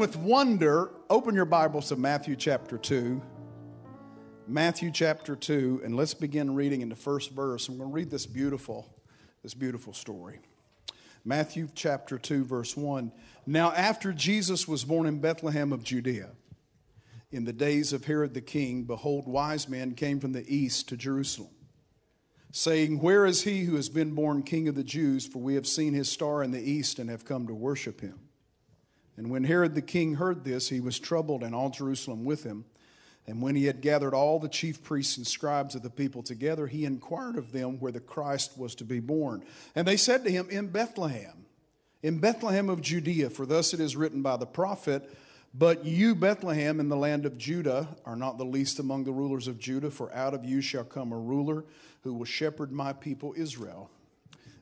with wonder. Open your Bibles to Matthew chapter 2. Matthew chapter 2, and let's begin reading in the first verse. I'm going to read this beautiful, this beautiful story. Matthew chapter 2, verse 1. Now, after Jesus was born in Bethlehem of Judea, in the days of Herod the king, behold, wise men came from the east to Jerusalem, saying, Where is he who has been born king of the Jews? For we have seen his star in the east and have come to worship him. And when Herod the king heard this, he was troubled, and all Jerusalem with him. And when he had gathered all the chief priests and scribes of the people together, he inquired of them where the Christ was to be born. And they said to him, In Bethlehem, in Bethlehem of Judea, for thus it is written by the prophet, But you, Bethlehem, in the land of Judah, are not the least among the rulers of Judah, for out of you shall come a ruler who will shepherd my people Israel.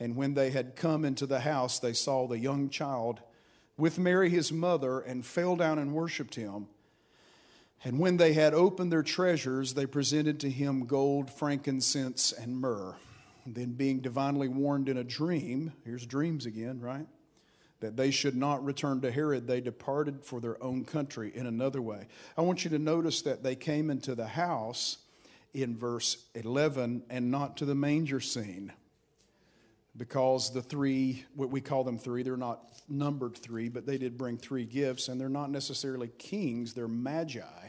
And when they had come into the house, they saw the young child with Mary his mother, and fell down and worshipped him. And when they had opened their treasures, they presented to him gold, frankincense, and myrrh. Then, being divinely warned in a dream, here's dreams again, right? That they should not return to Herod, they departed for their own country in another way. I want you to notice that they came into the house in verse 11 and not to the manger scene because the three, what we call them three, they're not numbered three, but they did bring three gifts, and they're not necessarily kings, they're magi.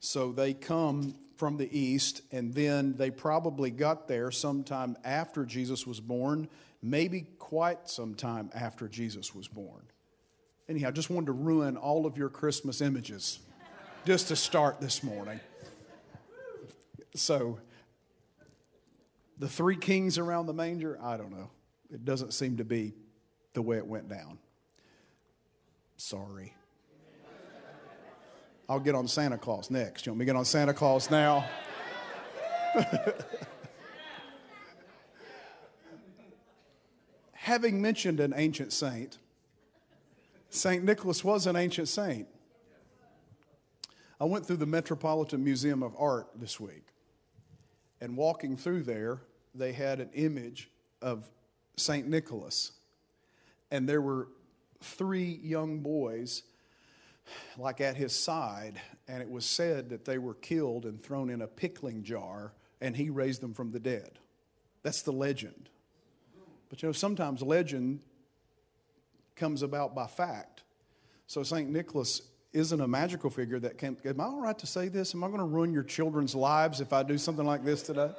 So they come from the east, and then they probably got there sometime after Jesus was born, maybe quite some time after Jesus was born. Anyhow, just wanted to ruin all of your Christmas images just to start this morning. So, the three kings around the manger, I don't know. It doesn't seem to be the way it went down. Sorry. I'll get on Santa Claus next. You want me to get on Santa Claus now? Having mentioned an ancient saint, St. Nicholas was an ancient saint. I went through the Metropolitan Museum of Art this week, and walking through there, they had an image of St. Nicholas. And there were three young boys, like at his side, and it was said that they were killed and thrown in a pickling jar, and he raised them from the dead. That's the legend. But you know, sometimes legend comes about by fact. So St. Nicholas isn't a magical figure that can. Am I all right to say this? Am I going to ruin your children's lives if I do something like this today?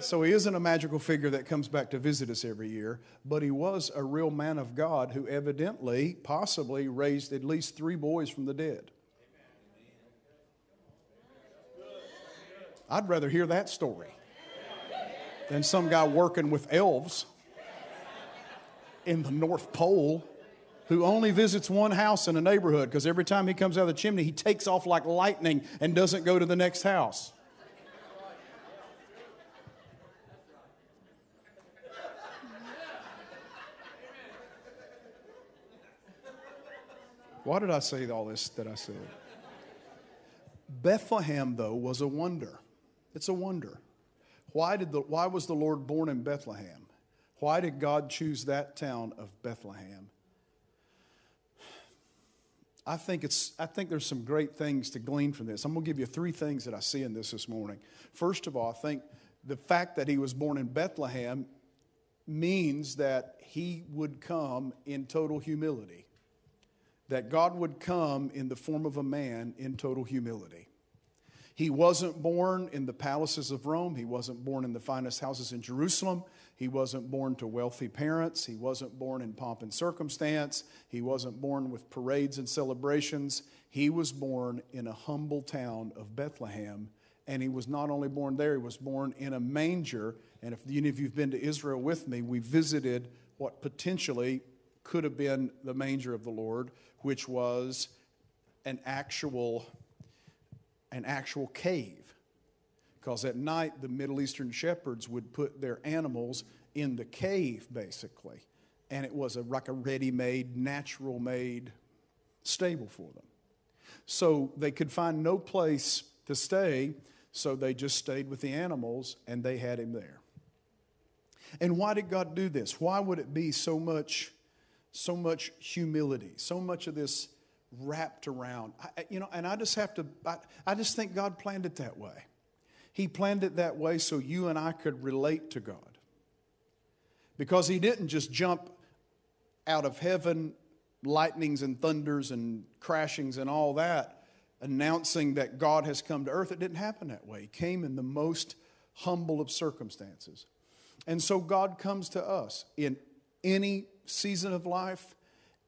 So he isn't a magical figure that comes back to visit us every year, but he was a real man of God who evidently, possibly, raised at least three boys from the dead. I'd rather hear that story than some guy working with elves in the North Pole who only visits one house in a neighborhood because every time he comes out of the chimney, he takes off like lightning and doesn't go to the next house. Why did I say all this that I said? Bethlehem, though, was a wonder. It's a wonder. Why, did the, why was the Lord born in Bethlehem? Why did God choose that town of Bethlehem? I think, it's, I think there's some great things to glean from this. I'm going to give you three things that I see in this this morning. First of all, I think the fact that he was born in Bethlehem means that he would come in total humility that God would come in the form of a man in total humility. He wasn't born in the palaces of Rome. He wasn't born in the finest houses in Jerusalem. He wasn't born to wealthy parents. He wasn't born in pomp and circumstance. He wasn't born with parades and celebrations. He was born in a humble town of Bethlehem. And he was not only born there, he was born in a manger. And if any of you have been to Israel with me, we visited what potentially could have been the manger of the Lord, which was an actual, an actual cave. Because at night, the Middle Eastern shepherds would put their animals in the cave, basically. And it was a, like a ready made, natural made stable for them. So they could find no place to stay, so they just stayed with the animals and they had him there. And why did God do this? Why would it be so much, so much humility, so much of this wrapped around? I, you know, and I just have to, I, I just think God planned it that way. He planned it that way so you and I could relate to God. Because He didn't just jump out of heaven, lightnings and thunders and crashings and all that, announcing that God has come to earth. It didn't happen that way. He came in the most humble of circumstances. And so God comes to us in any season of life,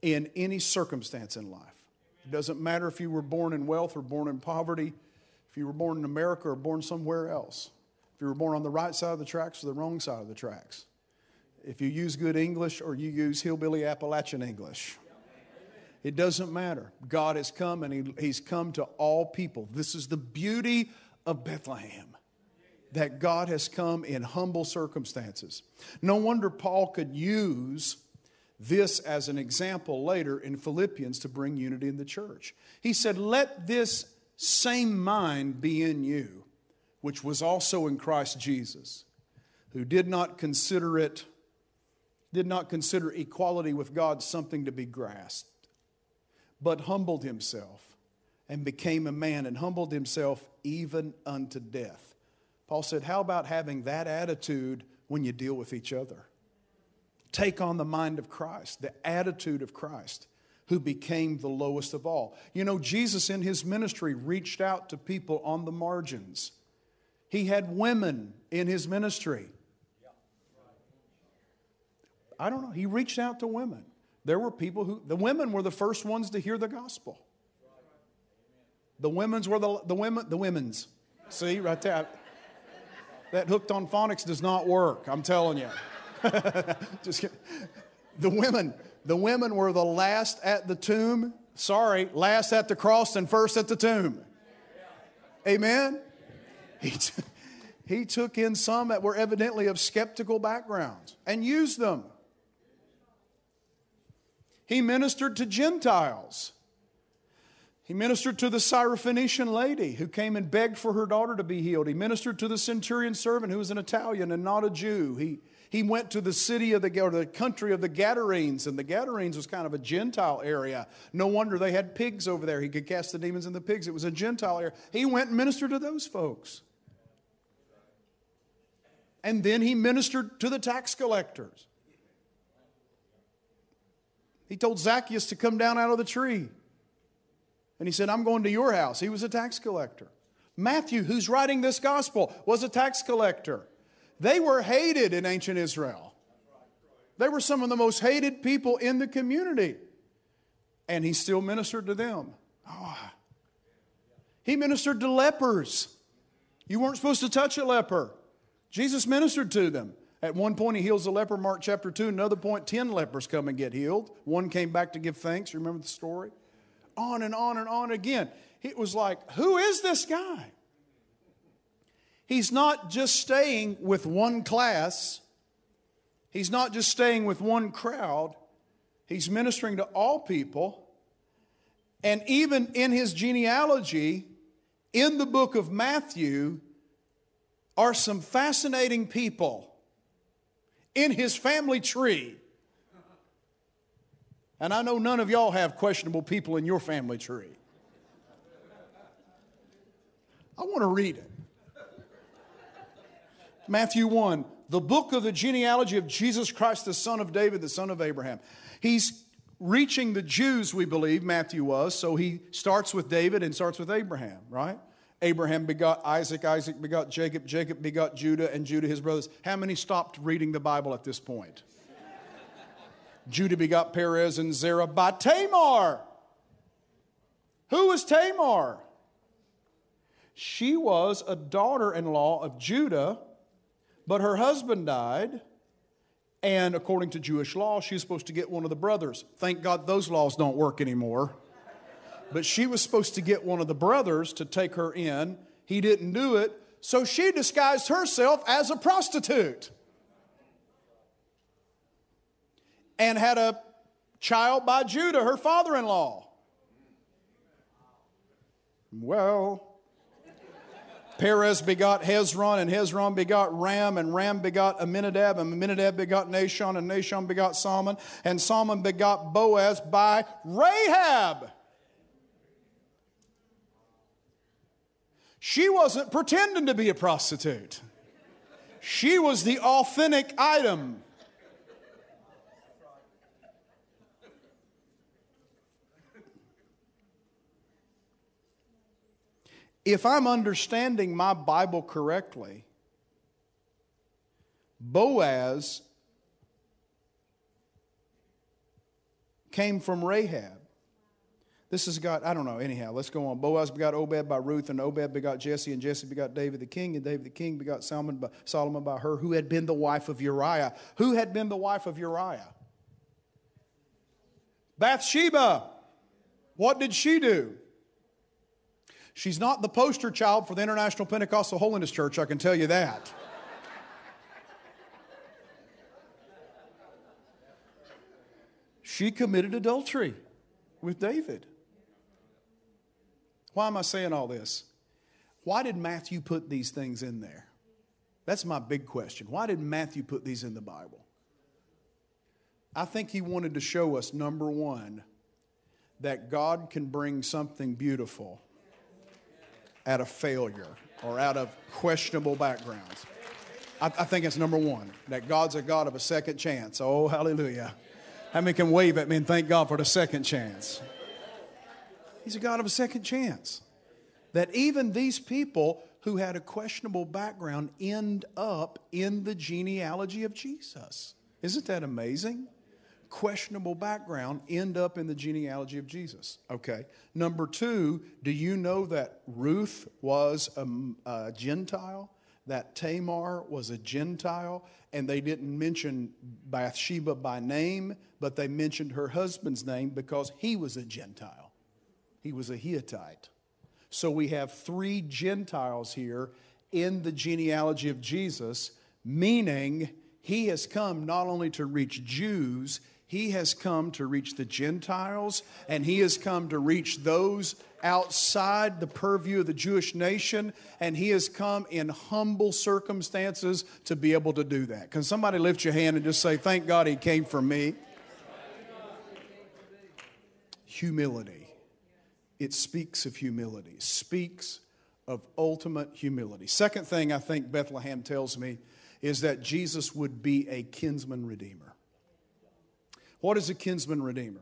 in any circumstance in life. It doesn't matter if you were born in wealth or born in poverty, if you were born in America or born somewhere else, if you were born on the right side of the tracks or the wrong side of the tracks, if you use good English or you use hillbilly Appalachian English. It doesn't matter. God has come and he, He's come to all people. This is the beauty of Bethlehem that God has come in humble circumstances. No wonder Paul could use this as an example later in Philippians to bring unity in the church. He said, Let this same mind be in you, which was also in Christ Jesus, who did not consider it, did not consider equality with God something to be grasped, but humbled himself and became a man and humbled himself even unto death Paul said, How about having that attitude when you deal with each other? Take on the mind of Christ, the attitude of Christ, who became the lowest of all. You know, Jesus in his ministry reached out to people on the margins. He had women in his ministry. I don't know. He reached out to women. There were people who, the women were the first ones to hear the gospel. The women's were the, the women, the women's. See, right there. That hooked on phonics does not work, I'm telling you. Just kidding. The women, the women were the last at the tomb. Sorry, last at the cross and first at the tomb. Amen? He, t- he took in some that were evidently of skeptical backgrounds and used them. He ministered to Gentiles. He ministered to the Syrophoenician lady who came and begged for her daughter to be healed. He ministered to the centurion servant who was an Italian and not a Jew. He, he went to the city of the, or the country of the Gadarenes, and the Gadarenes was kind of a Gentile area. No wonder they had pigs over there. He could cast the demons in the pigs. It was a Gentile area. He went and ministered to those folks. And then he ministered to the tax collectors. He told Zacchaeus to come down out of the tree. And he said, I'm going to your house. He was a tax collector. Matthew, who's writing this gospel, was a tax collector. They were hated in ancient Israel. They were some of the most hated people in the community. And he still ministered to them. Oh. He ministered to lepers. You weren't supposed to touch a leper. Jesus ministered to them. At one point, he heals a leper, Mark chapter 2. Another point, 10 lepers come and get healed. One came back to give thanks. Remember the story? on and on and on again. It was like, who is this guy? He's not just staying with one class, he's not just staying with one crowd, he's ministering to all people. And even in his genealogy, in the book of Matthew, are some fascinating people in his family tree and I know none of y'all have questionable people in your family tree. I want to read it. Matthew 1, the book of the genealogy of Jesus Christ, the son of David, the son of Abraham. He's reaching the Jews, we believe, Matthew was, so he starts with David and starts with Abraham, right? Abraham begot Isaac, Isaac begot Jacob, Jacob begot Judah, and Judah his brothers. How many stopped reading the Bible at this point? Judah begot Perez and Zerah by Tamar. Who was Tamar? She was a daughter in law of Judah, but her husband died, And according to Jewish law, she was supposed to get one of the brothers. Thank God those laws don't work anymore. But she was supposed to get one of the brothers to take her in. He didn't do it, so she disguised herself as a prostitute and had a child by Judah, her father in law. Well, Perez begot Hezron, and Hezron begot Ram, and Ram begot Amminadab, and Amminadab begot Nahshon, and Nahshon begot Salmon, and Salmon begot Boaz by Rahab. She wasn't pretending to be a prostitute. She was the authentic item. If I'm understanding my Bible correctly, Boaz came from Rahab. This has got, I don't know, anyhow, let's go on. Boaz begot Obed by Ruth, and Obed begot Jesse, and Jesse begot David the king, and David the king begot Solomon by, Solomon by her, who had been the wife of Uriah. Who had been the wife of Uriah? Bathsheba. What did she do? She's not the poster child for the International Pentecostal Holiness Church, I can tell you that. she committed adultery with David. Why am I saying all this? Why did Matthew put these things in there? That's my big question. Why did Matthew put these in the Bible? I think he wanted to show us, number one, that God can bring something beautiful out of failure or out of questionable backgrounds. I, I think it's number one, that God's a God of a second chance. Oh, hallelujah. How many can wave at me and thank God for the second chance? He's a God of a second chance. That even these people who had a questionable background end up in the genealogy of Jesus. Isn't that amazing? Questionable background end up in the genealogy of Jesus. Okay. Number two, do you know that Ruth was a, a, Gentile? That Tamar was a Gentile? And they didn't mention Bathsheba by name, but they mentioned her husband's name because he was a Gentile. He was a Hittite. So we have three Gentiles here in the genealogy of Jesus, meaning he has come not only to reach Jews, he has come to reach the Gentiles, and He has come to reach those outside the purview of the Jewish nation, and He has come in humble circumstances to be able to do that. Can somebody lift your hand and just say, Thank God He came for me? Humility. It speaks of humility, speaks of ultimate humility. Second thing I think Bethlehem tells me is that Jesus would be a kinsman redeemer. What is a kinsman redeemer?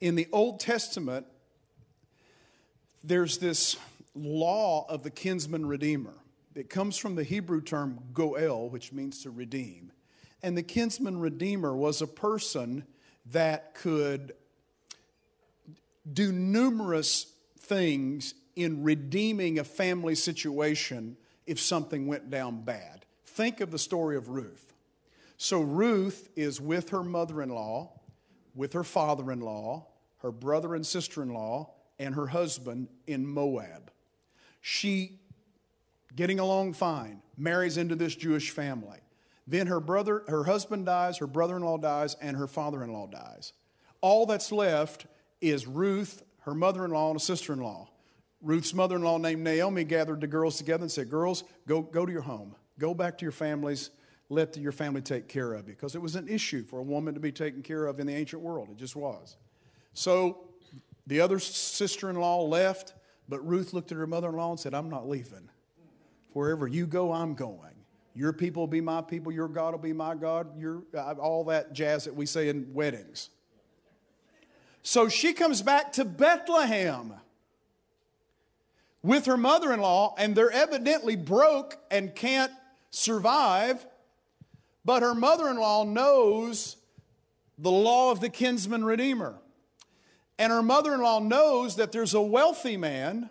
In the Old Testament, there's this law of the kinsman redeemer. It comes from the Hebrew term goel, which means to redeem. And the kinsman redeemer was a person that could do numerous things in redeeming a family situation if something went down bad. Think of the story of Ruth. So, Ruth is with her mother in law with her father in law, her brother and sister in law, and her husband in Moab. She, getting along fine, marries into this Jewish family. Then her brother, her husband dies, her brother-in-law dies, and her father-in-law dies. All that's left is Ruth, her mother-in-law, and a sister-in-law. Ruth's mother-in-law named Naomi gathered the girls together and said, Girls, go, go to your home. Go back to your families let your family take care of you because it was an issue for a woman to be taken care of in the ancient world. It just was. So the other sister in law left, but Ruth looked at her mother in law and said, I'm not leaving. Wherever you go, I'm going. Your people will be my people, your God will be my God, your, uh, all that jazz that we say in weddings. So she comes back to Bethlehem with her mother in law, and they're evidently broke and can't survive. But her mother in law knows the law of the kinsman redeemer. And her mother in law knows that there's a wealthy man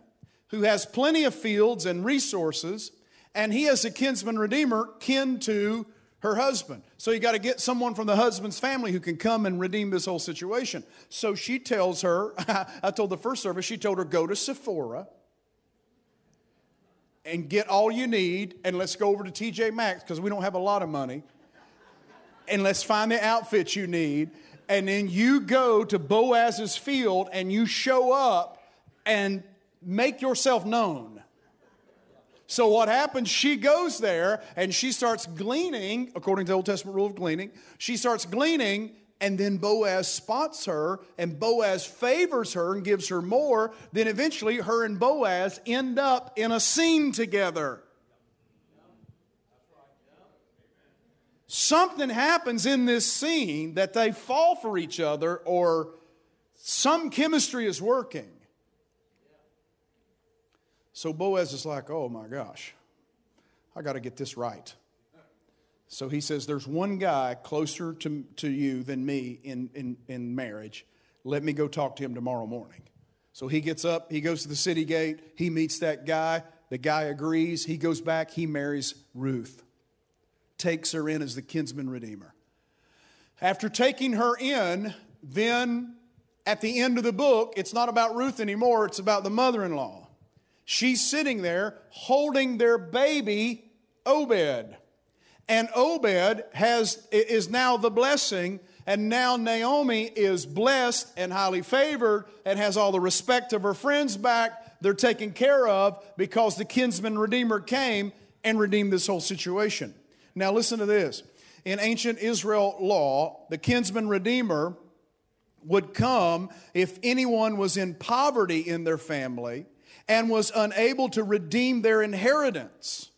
who has plenty of fields and resources, and he, as a kinsman redeemer, kin to her husband. So you got to get someone from the husband's family who can come and redeem this whole situation. So she tells her, I told the first service, she told her, go to Sephora and get all you need, and let's go over to TJ Maxx because we don't have a lot of money. And let's find the outfits you need. And then you go to Boaz's field and you show up and make yourself known. So what happens? She goes there and she starts gleaning, according to the Old Testament rule of gleaning. She starts gleaning, and then Boaz spots her, and Boaz favors her and gives her more. Then eventually, her and Boaz end up in a scene together. Something happens in this scene that they fall for each other, or some chemistry is working. So Boaz is like, oh my gosh, I got to get this right. So he says, There's one guy closer to, to you than me in, in, in marriage. Let me go talk to him tomorrow morning. So he gets up, he goes to the city gate, he meets that guy. The guy agrees, he goes back, he marries Ruth, takes her in as the kinsman redeemer. After taking her in, then at the end of the book, it's not about Ruth anymore, it's about the mother in law. She's sitting there holding their baby, Obed. And Obed has, is now the blessing, and now Naomi is blessed and highly favored and has all the respect of her friends back. They're taken care of because the kinsman redeemer came and redeemed this whole situation. Now, listen to this. In ancient Israel law, the kinsman redeemer would come if anyone was in poverty in their family and was unable to redeem their inheritance.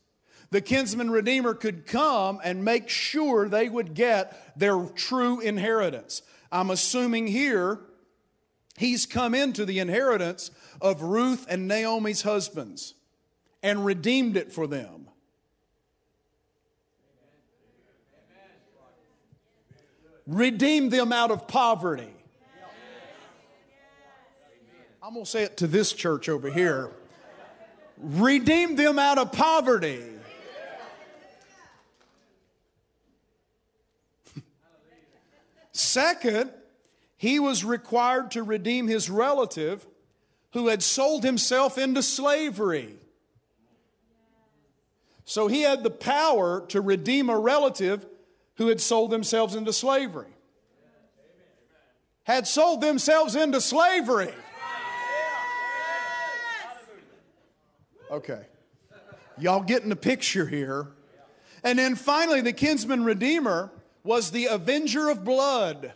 The kinsman redeemer could come and make sure they would get their true inheritance. I'm assuming here he's come into the inheritance of Ruth and Naomi's husbands and redeemed it for them. Redeemed them out of poverty. I'm going to say it to this church over here. Redeem them out of poverty. Second, he was required to redeem his relative who had sold himself into slavery. So he had the power to redeem a relative who had sold themselves into slavery. Had sold themselves into slavery. Okay. Y'all getting the picture here. And then finally, the kinsman redeemer was the avenger of blood.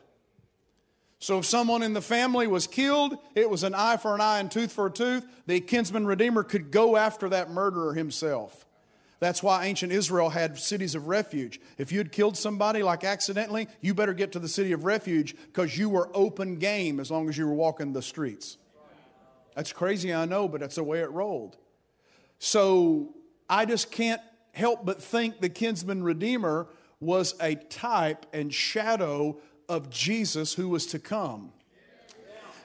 So if someone in the family was killed, it was an eye for an eye and tooth for a tooth. The kinsman redeemer could go after that murderer himself. That's why ancient Israel had cities of refuge. If you'd killed somebody like accidentally, you better get to the city of refuge because you were open game as long as you were walking the streets. That's crazy, I know, but that's the way it rolled. So I just can't help but think the kinsman redeemer was a type and shadow of Jesus who was to come.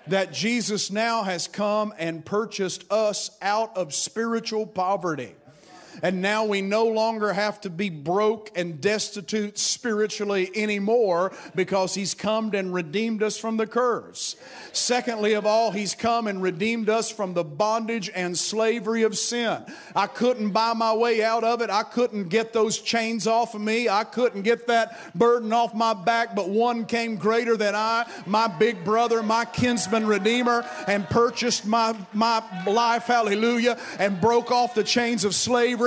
That Jesus now has come and purchased us out of spiritual poverty. And now we no longer have to be broke and destitute spiritually anymore because He's come and redeemed us from the curse. Secondly, of all, He's come and redeemed us from the bondage and slavery of sin. I couldn't buy my way out of it. I couldn't get those chains off of me. I couldn't get that burden off my back, but one came greater than I, my big brother, my kinsman redeemer, and purchased my, my life, hallelujah, and broke off the chains of slavery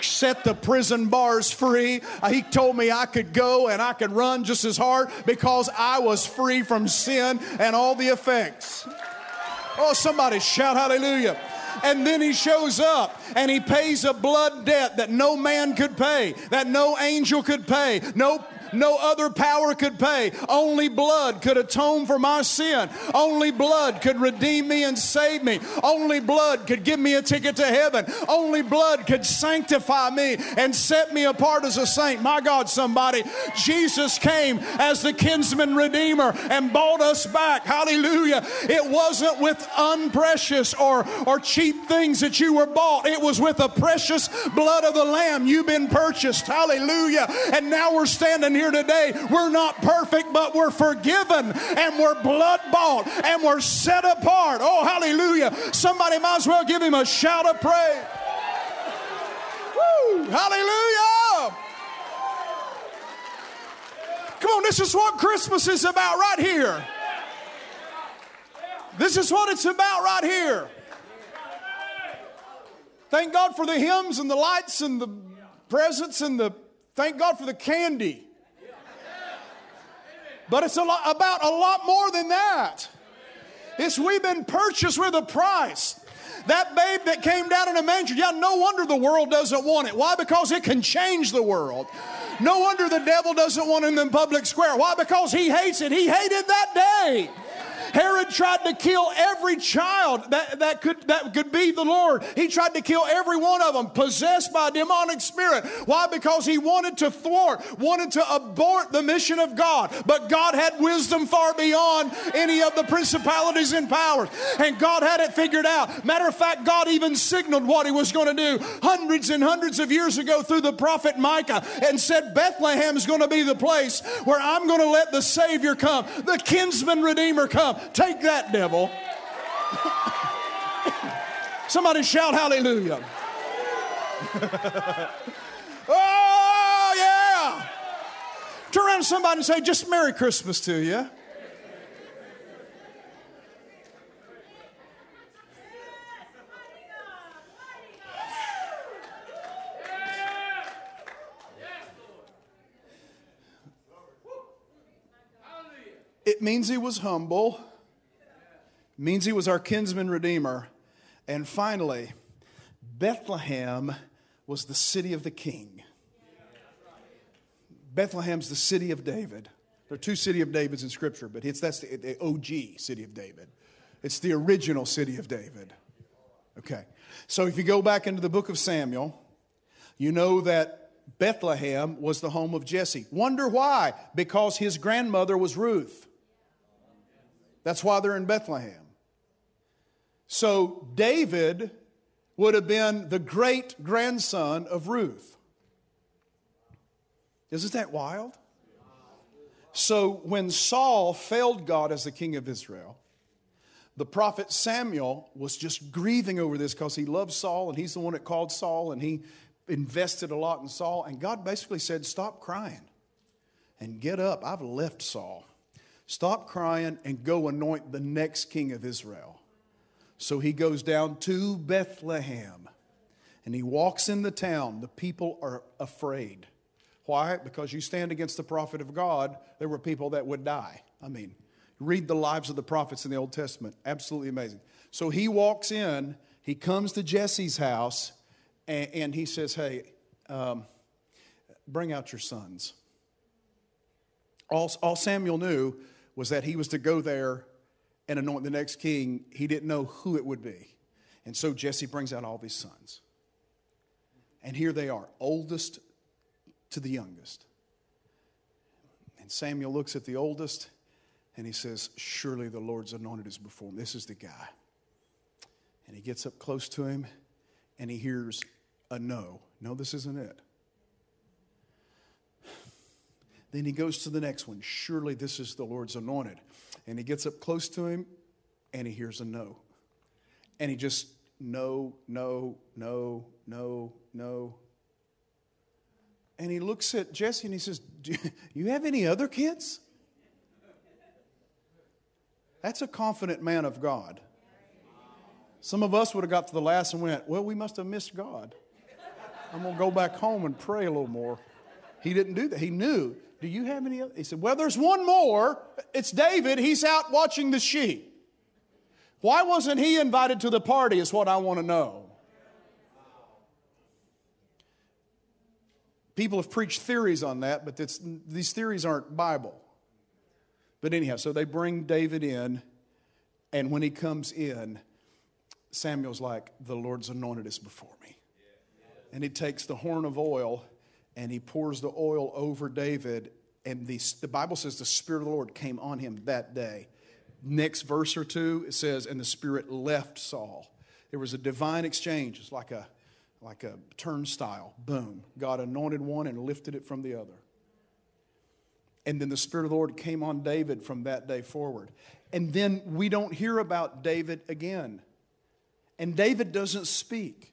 set the prison bars free. Uh, he told me I could go and I could run just as hard because I was free from sin and all the effects. Oh, somebody shout hallelujah. And then he shows up and he pays a blood debt that no man could pay, that no angel could pay, no No other power could pay. Only blood could atone for my sin. Only blood could redeem me and save me. Only blood could give me a ticket to heaven. Only blood could sanctify me and set me apart as a saint. My God, somebody, Jesus came as the kinsman redeemer and bought us back. Hallelujah. It wasn't with unprecious or, or cheap things that you were bought, it was with the precious blood of the Lamb. You've been purchased. Hallelujah. And now we're standing here today. We're not perfect, but we're forgiven and we're blood bought and we're set apart. Oh, hallelujah. Somebody might as well give him a shout of praise. Woo! Hallelujah. Come on, this is what Christmas is about right here. This is what it's about right here. Thank God for the hymns and the lights and the presents and the thank God for the candy. But it's a lot, about a lot more than that. It's we've been purchased with a price. That babe that came down in a manger, yeah, no wonder the world doesn't want it. Why? Because it can change the world. No wonder the devil doesn't want him in the public square. Why? Because he hates it. He hated that day. Herod tried to kill every child that, that, could, that could be the Lord. He tried to kill every one of them, possessed by a demonic spirit. Why? Because he wanted to thwart, wanted to abort the mission of God. But God had wisdom far beyond any of the principalities and powers. And God had it figured out. Matter of fact, God even signaled what he was going to do hundreds and hundreds of years ago through the prophet Micah and said, Bethlehem is going to be the place where I'm going to let the Savior come, the kinsman redeemer come. Take that, devil. Somebody shout hallelujah. oh, yeah. Turn around to somebody and say, just Merry Christmas to you. It means he was humble means he was our kinsman redeemer. And finally, Bethlehem was the city of the king. Bethlehem's the city of David. There are two city of Davids in Scripture, but it's that's the, the OG city of David. It's the original city of David. Okay. So if you go back into the book of Samuel, you know that Bethlehem was the home of Jesse. Wonder why? Because his grandmother was Ruth. That's why they're in Bethlehem. So David would have been the great grandson of Ruth. Isn't that wild? So when Saul failed God as the king of Israel, the prophet Samuel was just grieving over this because he loved Saul and he's the one that called Saul and he invested a lot in Saul. And God basically said, Stop crying and get up. I've left Saul. Stop crying and go anoint the next king of Israel. So he goes down to Bethlehem and he walks in the town. The people are afraid. Why? Because you stand against the prophet of God, there were people that would die. I mean, read the lives of the prophets in the Old Testament. Absolutely amazing. So he walks in, he comes to Jesse's house, and, and he says, Hey, um, bring out your sons. All, all Samuel knew was that he was to go there and anoint the next king, he didn't know who it would be. And so Jesse brings out all these sons. And here they are, oldest to the youngest. And Samuel looks at the oldest and he says, Surely the Lord's anointed is before him. This is the guy. And he gets up close to him and he hears a no. No, this isn't it. Then he goes to the next one. Surely this is the Lord's anointed. And he gets up close to him and he hears a no. And he just, no, no, no, no, no. And he looks at Jesse and he says, Do you have any other kids? That's a confident man of God. Some of us would have got to the last and went, Well, we must have missed God. I'm going to go back home and pray a little more. He didn't do that. He knew do you have any other? He said, Well, there's one more. It's David. He's out watching the sheep. Why wasn't he invited to the party, is what I want to know. People have preached theories on that, but these theories aren't Bible. But anyhow, so they bring David in, and when he comes in, Samuel's like, The Lord's anointed is before me. And he takes the horn of oil and he pours the oil over David. And the, the Bible says the Spirit of the Lord came on him that day. Next verse or two, it says, And the Spirit left Saul. There was a divine exchange. It's like a, like a turnstile. Boom. God anointed one and lifted it from the other. And then the Spirit of the Lord came on David from that day forward. And then we don't hear about David again. And David doesn't speak.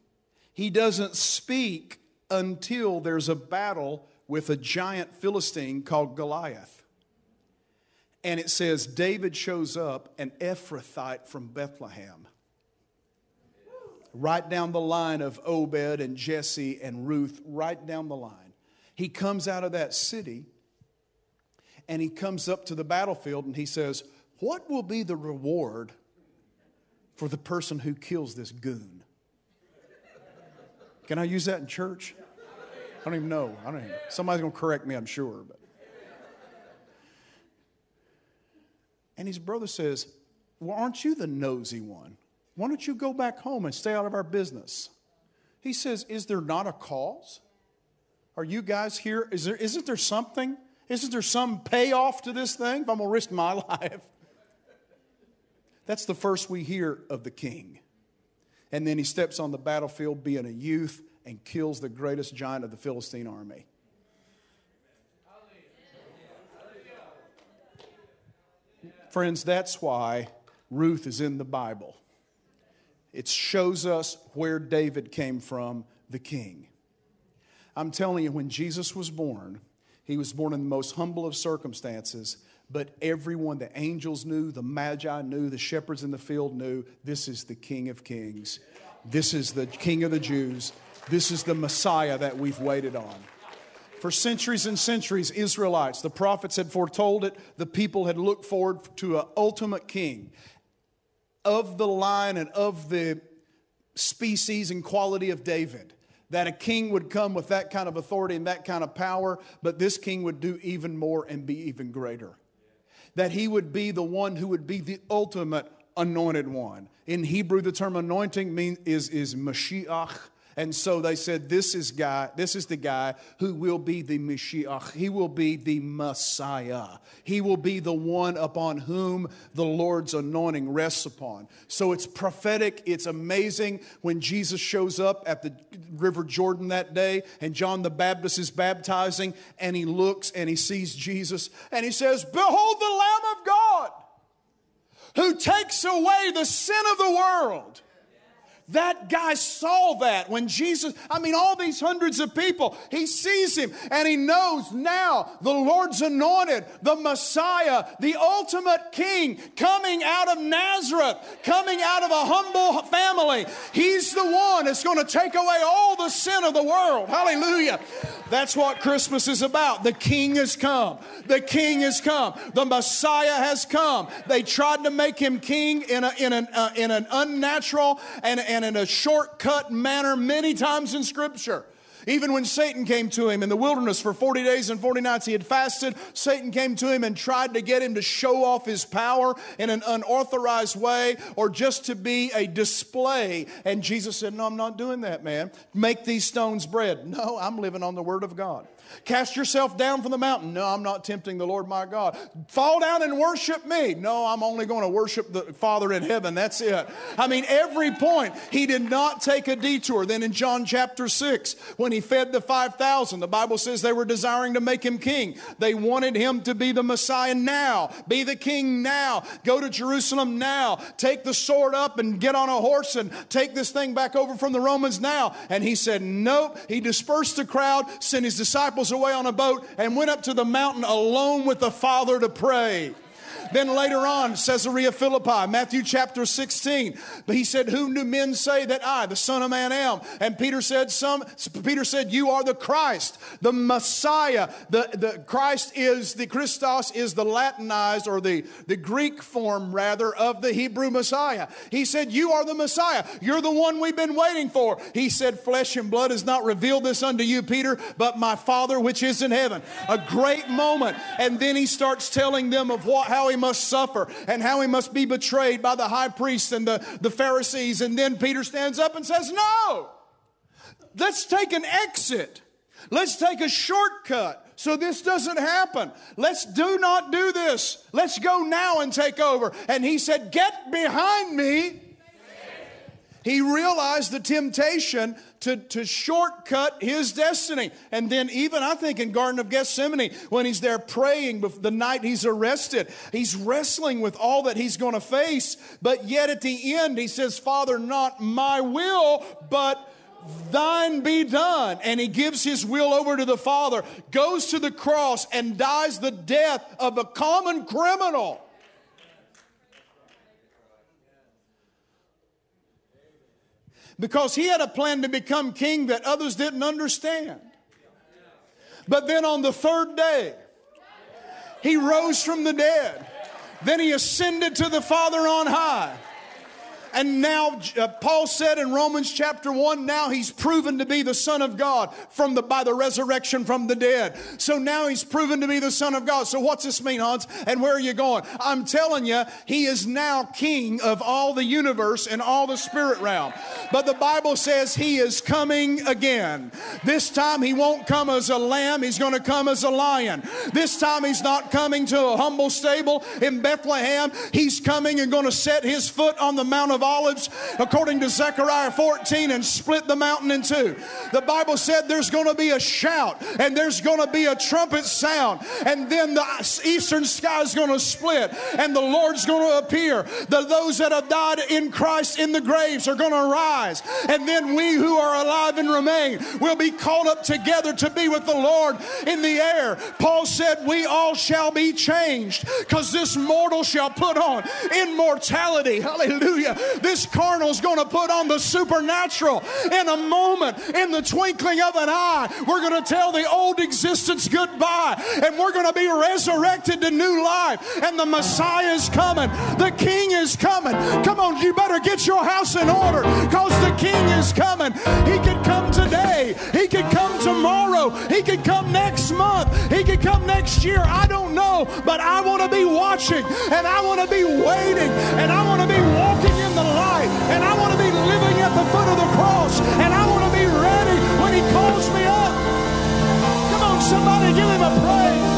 He doesn't speak until there's a battle with a giant Philistine called Goliath. And it says David shows up, an Ephrathite from Bethlehem right down the line of Obed and Jesse and Ruth, right down the line. He comes out of that city and he comes up to the battlefield and he says, What will be the reward for the person who kills this goon? Can I use that in church? I don't even know. I don't even, somebody's going to correct me, I'm sure. But. And his brother says, Well, aren't you the nosy one? Why don't you go back home and stay out of our business? He says, Is there not a cause? Are you guys here? Is there, isn't there something? Isn't there some payoff to this thing if I'm going to risk my life? That's the first we hear of the king. And then he steps on the battlefield being a youth and kills the greatest giant of the Philistine army. Friends, that's why Ruth is in the Bible. It shows us where David came from, the king. I'm telling you, when Jesus was born, he was born in the most humble of circumstances, but everyone, the angels knew, the magi knew, the shepherds in the field knew this is the King of Kings. This is the King of the Jews. This is the Messiah that we've waited on. For centuries and centuries, Israelites, the prophets had foretold it, the people had looked forward to an ultimate king of the line and of the species and quality of David. That a king would come with that kind of authority and that kind of power, but this king would do even more and be even greater. That he would be the one who would be the ultimate anointed one. In Hebrew, the term anointing mean, is, is Mashiach, and so they said, This is guy, this is the guy who will be the Mashiach. He will be the Messiah. He will be the one upon whom the Lord's anointing rests upon. So it's prophetic, it's amazing when Jesus shows up at the River Jordan that day, and John the Baptist is baptizing, and he looks and he sees Jesus, and he says, Behold the Lamb of God who takes away the sin of the world. That guy saw that when Jesus, I mean, all these hundreds of people, he sees him and he knows now the Lord's anointed, the Messiah, the ultimate king coming out of Nazareth, coming out of a humble family. He's the one that's going to take away all the sin of the world. Hallelujah. That's what Christmas is about. The king has come. The king has come. The Messiah has come. They tried to make him king in, a, in, an, uh, in an unnatural and, and in a shortcut manner many times in Scripture. Even when Satan came to him in the wilderness for 40 days and 40 nights, he had fasted. Satan came to him and tried to get him to show off his power in an unauthorized way or just to be a display. And Jesus said, No, I'm not doing that, man. Make these stones bread. No, I'm living on the word of God. Cast yourself down from the mountain. No, I'm not tempting the Lord my God. Fall down and worship me. No, I'm only going to worship the Father in heaven. That's it. I mean, every point, he did not take a detour. Then in John chapter 6, when he fed the 5,000, the Bible says they were desiring to make him king. They wanted him to be the Messiah now, be the king now, go to Jerusalem now, take the sword up and get on a horse and take this thing back over from the Romans now. And he said, Nope. He dispersed the crowd, sent his disciples disciples away on a boat and went up to the mountain alone with the Father to pray. Then later on, Caesarea Philippi, Matthew chapter 16. But he said, Whom do men say that I, the Son of Man, am? And Peter said, Some Peter said, You are the Christ, the Messiah. The, the Christ is the Christos is the Latinized or the, the Greek form rather of the Hebrew Messiah. He said, You are the Messiah. You're the one we've been waiting for. He said, Flesh and blood has not revealed this unto you, Peter, but my Father which is in heaven. A great moment. And then he starts telling them of what how he must suffer and how he must be betrayed by the high priests and the, the Pharisees. And then Peter stands up and says, No, let's take an exit. Let's take a shortcut so this doesn't happen. Let's do not do this. Let's go now and take over. And he said, Get behind me. He realized the temptation to, to shortcut his destiny. And then, even I think in Garden of Gethsemane, when he's there praying the night he's arrested, he's wrestling with all that he's going to face. But yet at the end, he says, Father, not my will, but thine be done. And he gives his will over to the Father, goes to the cross, and dies the death of a common criminal. Because he had a plan to become king that others didn't understand. But then on the third day, he rose from the dead. Then he ascended to the Father on high. And now, uh, Paul said in Romans chapter 1, now he's proven to be the Son of God from the, by the resurrection from the dead. So now he's proven to be the Son of God. So what's this mean, Hans? And where are you going? I'm telling you, he is now King of all the universe and all the spirit realm. But the Bible says he is coming again. This time he won't come as a lamb, he's going to come as a lion. This time he's not coming to a humble stable in Bethlehem. He's coming and going to set his foot on the Mount of Olives, according to Zechariah 14, and split the mountain in two. The Bible said there's going to be a shout and there's going to be a trumpet sound, and then the eastern sky is going to split, and the Lord's going to appear. The, those that have died in Christ in the graves are going to rise, and then we who are alive and remain will be called up together to be with the Lord in the air. Paul said, We all shall be changed because this mortal shall put on immortality. Hallelujah. This carnal is going to put on the supernatural in a moment, in the twinkling of an eye. We're going to tell the old existence goodbye and we're going to be resurrected to new life. And the Messiah is coming, the King is coming. Come on, you better get your house in order because the King is coming. He could come today, He could come tomorrow, He could come next month, He could come next year. I don't know, but I want to be watching and I want to be waiting and I want to be And I want to be living at the foot of the cross. And I want to be ready when He calls me up. Come on, somebody, give Him a praise.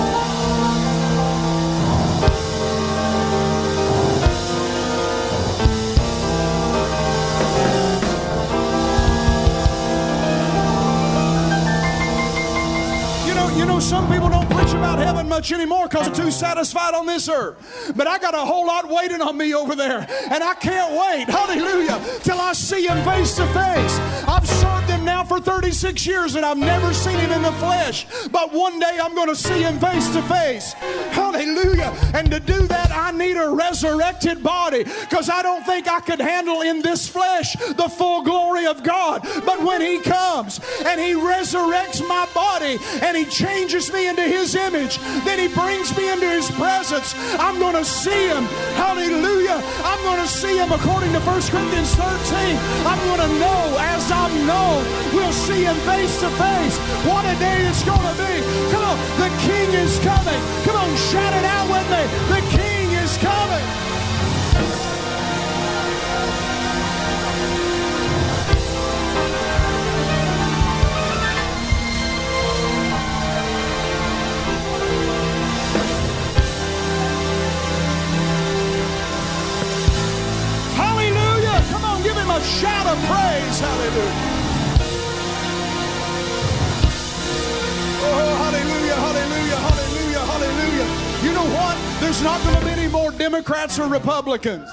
Much anymore because they're too satisfied on this earth. But I got a whole lot waiting on me over there. And I can't wait, hallelujah, till I see him face to face. I've served him for 36 years and I've never seen him in the flesh. But one day I'm going to see him face to face. Hallelujah. And to do that, I need a resurrected body because I don't think I could handle in this flesh the full glory of God. But when he comes and he resurrects my body and he changes me into his image. Then he brings me into his presence. I'm going to see him. Hallelujah. I'm going to see him according to 1 Corinthians 13. I'm going to know as I'm known. We'll see him face to face. What a day it's going to be. Come on. The king is coming. Come on. Shout it out with me. The king is coming. Democrats or Republicans.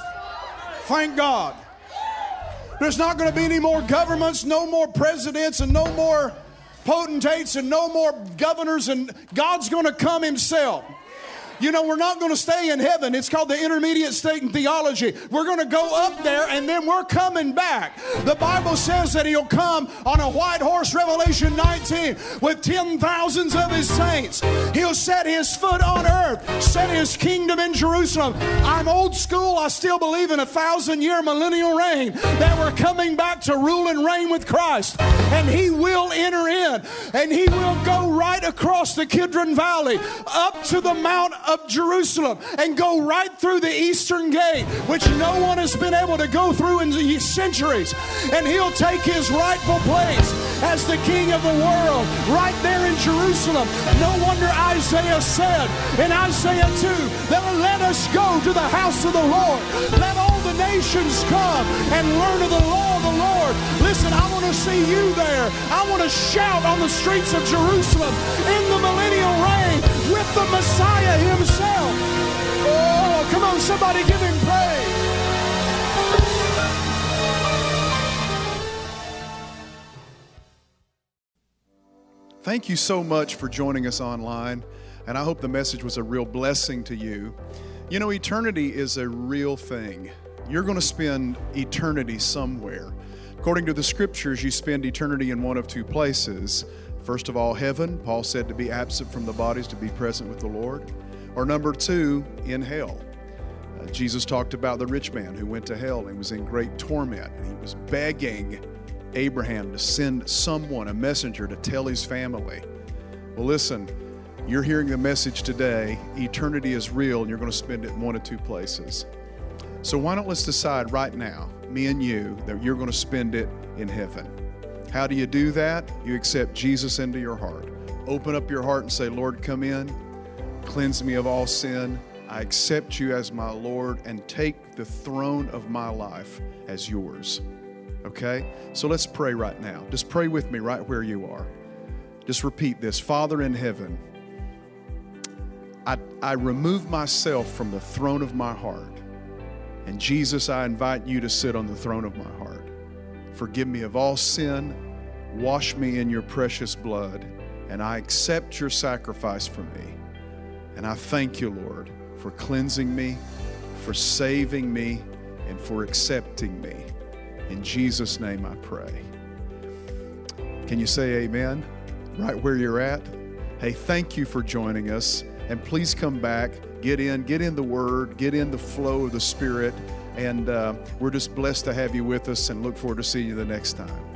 Thank God. There's not going to be any more governments, no more presidents, and no more potentates, and no more governors, and God's going to come Himself. You know, we're not going to stay in heaven. It's called the intermediate state in theology. We're going to go up there and then we're coming back. The Bible says that He'll come on a white horse, Revelation 19, with ten thousands of His saints. He'll set His foot on earth, set His kingdom in Jerusalem. I'm old school. I still believe in a thousand year millennial reign, that we're coming back to rule and reign with Christ. And He will enter in and He will go right across the Kidron Valley up to the Mount of Jerusalem and go right through the eastern gate, which no one has been able to go through in centuries. And he'll take his rightful place as the king of the world right there in Jerusalem. No wonder Isaiah said in Isaiah 2 that let us go to the house of the Lord. Let all the nations come and learn of the law of the Lord. Listen, I want to see you there. I want to shout on the streets of Jerusalem in the millennial reign with the Messiah himself. Oh, come on, somebody give him praise. Thank you so much for joining us online, and I hope the message was a real blessing to you. You know, eternity is a real thing. You're going to spend eternity somewhere. According to the scriptures, you spend eternity in one of two places. First of all, heaven. Paul said to be absent from the bodies, to be present with the Lord. Or number two, in hell. Uh, Jesus talked about the rich man who went to hell and was in great torment. And he was begging Abraham to send someone, a messenger, to tell his family. Well, listen, you're hearing the message today. Eternity is real, and you're going to spend it in one of two places. So why don't let's decide right now, me and you, that you're going to spend it in heaven. How do you do that? You accept Jesus into your heart. Open up your heart and say, Lord, come in, cleanse me of all sin. I accept you as my Lord and take the throne of my life as yours. Okay? So let's pray right now. Just pray with me right where you are. Just repeat this Father in heaven, I, I remove myself from the throne of my heart. And Jesus, I invite you to sit on the throne of my heart. Forgive me of all sin. Wash me in your precious blood. And I accept your sacrifice for me. And I thank you, Lord, for cleansing me, for saving me, and for accepting me. In Jesus' name I pray. Can you say amen right where you're at? Hey, thank you for joining us. And please come back, get in, get in the Word, get in the flow of the Spirit. And uh, we're just blessed to have you with us and look forward to seeing you the next time.